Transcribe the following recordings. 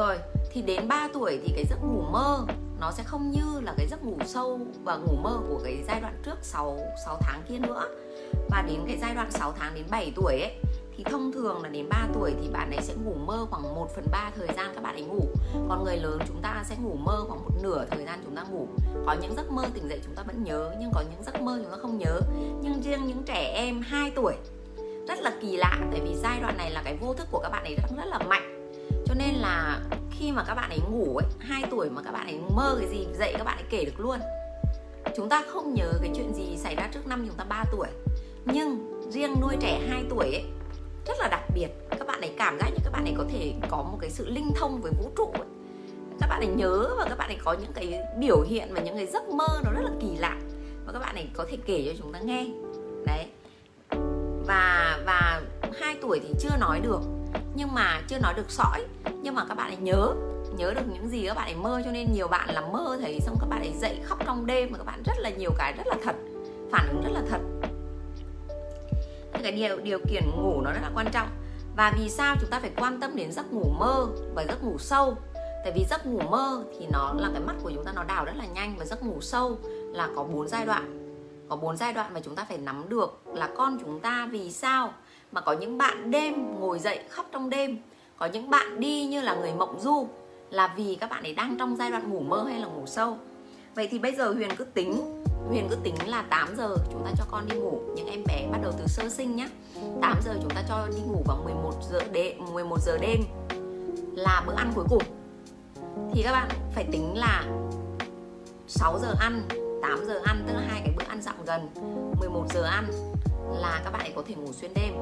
rồi thì đến 3 tuổi thì cái giấc ngủ mơ nó sẽ không như là cái giấc ngủ sâu và ngủ mơ của cái giai đoạn trước 6, 6 tháng kia nữa. Và đến cái giai đoạn 6 tháng đến 7 tuổi ấy thì thông thường là đến 3 tuổi thì bạn ấy sẽ ngủ mơ khoảng 1 phần 3 thời gian các bạn ấy ngủ. Còn người lớn chúng ta sẽ ngủ mơ khoảng một nửa thời gian chúng ta ngủ. Có những giấc mơ tỉnh dậy chúng ta vẫn nhớ nhưng có những giấc mơ chúng ta không nhớ. Nhưng riêng những trẻ em 2 tuổi rất là kỳ lạ tại vì giai đoạn này là cái vô thức của các bạn ấy rất, rất là mạnh cho nên là khi mà các bạn ấy ngủ ấy 2 tuổi mà các bạn ấy mơ cái gì dậy các bạn ấy kể được luôn. Chúng ta không nhớ cái chuyện gì xảy ra trước năm chúng ta 3 tuổi. Nhưng riêng nuôi trẻ 2 tuổi ấy, rất là đặc biệt. Các bạn ấy cảm giác như các bạn ấy có thể có một cái sự linh thông với vũ trụ ấy. các bạn ấy nhớ và các bạn ấy có những cái biểu hiện và những cái giấc mơ nó rất là kỳ lạ và các bạn ấy có thể kể cho chúng ta nghe. Đấy. Và và hai tuổi thì chưa nói được. Nhưng mà chưa nói được sõi nhưng mà các bạn ấy nhớ nhớ được những gì các bạn ấy mơ, cho nên nhiều bạn là mơ thấy xong các bạn ấy dậy khóc trong đêm mà các bạn rất là nhiều cái rất là thật, phản ứng rất là thật. Cái điều điều kiện ngủ nó rất là quan trọng. Và vì sao chúng ta phải quan tâm đến giấc ngủ mơ và giấc ngủ sâu? Tại vì giấc ngủ mơ thì nó là cái mắt của chúng ta, nó đào rất là nhanh và giấc ngủ sâu là có bốn giai đoạn. Có bốn giai đoạn mà chúng ta phải nắm được là con chúng ta vì sao mà có những bạn đêm ngồi dậy khóc trong đêm có những bạn đi như là người mộng du, là vì các bạn ấy đang trong giai đoạn ngủ mơ hay là ngủ sâu. Vậy thì bây giờ huyền cứ tính, huyền cứ tính là 8 giờ chúng ta cho con đi ngủ. Những em bé bắt đầu từ sơ sinh nhá 8 giờ chúng ta cho đi ngủ vào 11 giờ đêm 11 giờ đêm là bữa ăn cuối cùng. Thì các bạn phải tính là 6 giờ ăn 8 giờ ăn, tức là hai cái bữa ăn dặm gần 11 giờ ăn là các bạn ấy có thể ngủ xuyên đêm.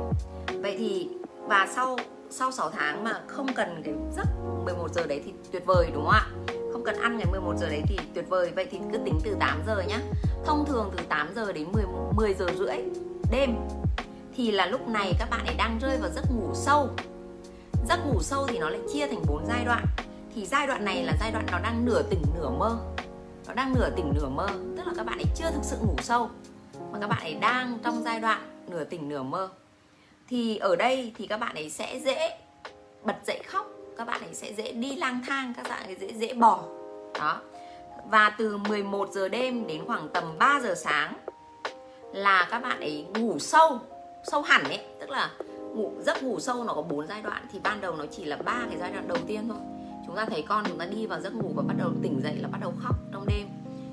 Vậy thì và sau sau 6 tháng mà không cần cái giấc 11 giờ đấy thì tuyệt vời đúng không ạ? Không cần ăn ngày 11 giờ đấy thì tuyệt vời. Vậy thì cứ tính từ 8 giờ nhá. Thông thường từ 8 giờ đến 10, 10 giờ rưỡi đêm thì là lúc này các bạn ấy đang rơi vào giấc ngủ sâu. Giấc ngủ sâu thì nó lại chia thành bốn giai đoạn. Thì giai đoạn này là giai đoạn nó đang nửa tỉnh nửa mơ. Nó đang nửa tỉnh nửa mơ tức là các bạn ấy chưa thực sự ngủ sâu. Mà các bạn ấy đang trong giai đoạn nửa tỉnh nửa mơ thì ở đây thì các bạn ấy sẽ dễ bật dậy khóc, các bạn ấy sẽ dễ đi lang thang, các bạn ấy dễ dễ bỏ đó. Và từ 11 giờ đêm đến khoảng tầm 3 giờ sáng là các bạn ấy ngủ sâu sâu hẳn ấy. Tức là ngủ, giấc ngủ sâu nó có bốn giai đoạn, thì ban đầu nó chỉ là ba cái giai đoạn đầu tiên thôi. Chúng ta thấy con chúng ta đi vào giấc ngủ và bắt đầu tỉnh dậy là bắt đầu khóc trong đêm.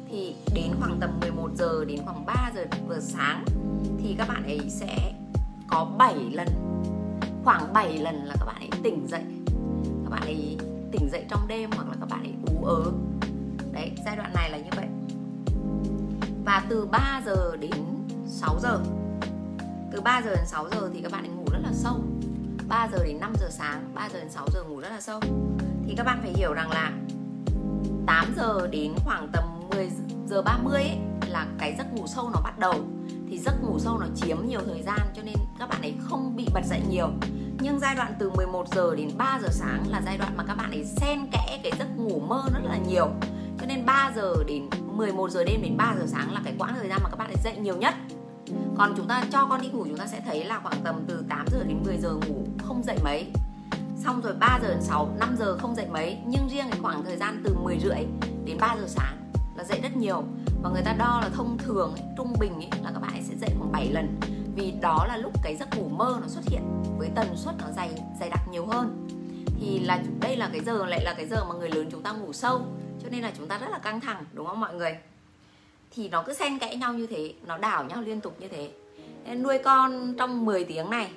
Thì đến khoảng tầm 11 giờ đến khoảng 3 giờ vừa sáng thì các bạn ấy sẽ có 7 lần. Khoảng 7 lần là các bạn ấy tỉnh dậy. Các bạn ấy tỉnh dậy trong đêm hoặc là các bạn ấy ú ớ. Đấy giai đoạn này là như vậy. Và từ 3 giờ đến 6 giờ. Từ 3 giờ đến 6 giờ thì các bạn ấy ngủ rất là sâu. 3 giờ đến 5 giờ sáng 3 giờ đến 6 giờ ngủ rất là sâu. Thì các bạn phải hiểu rằng là 8 giờ đến khoảng tầm 10 giờ 30 ấy, là cái giấc ngủ sâu nó bắt đầu thì giấc ngủ sâu nó chiếm nhiều thời gian cho nên các bạn ấy không bị bật dậy nhiều. Nhưng giai đoạn từ 11 giờ đến 3 giờ sáng là giai đoạn mà các bạn ấy xen kẽ cái giấc ngủ mơ rất là nhiều. Cho nên 3 giờ đến 11 giờ đêm đến 3 giờ sáng là cái quãng thời gian mà các bạn ấy dậy nhiều nhất. Còn chúng ta cho con đi ngủ chúng ta sẽ thấy là khoảng tầm từ 8 giờ đến 10 giờ ngủ không dậy mấy. Xong rồi 3 giờ đến 6, 5 giờ không dậy mấy. Nhưng riêng cái khoảng thời gian từ 10 rưỡi đến 3 giờ sáng là dậy rất nhiều. Và người ta đo là thông thường ấy, trung bình ấy, là 7 lần. Vì đó là lúc cái giấc ngủ mơ nó xuất hiện, với tần suất nó dày dày đặc nhiều hơn. Thì là đây là cái giờ, lại là cái giờ mà người lớn chúng ta ngủ sâu, cho nên là chúng ta rất là căng thẳng, đúng không mọi người? Thì nó cứ xen kẽ nhau như thế, nó đảo nhau liên tục như thế. Nên nuôi con trong 10 tiếng này,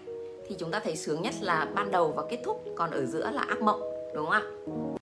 thì chúng ta thấy sướng nhất là ban đầu và kết thúc, còn ở giữa là ác mộng, đúng không ạ?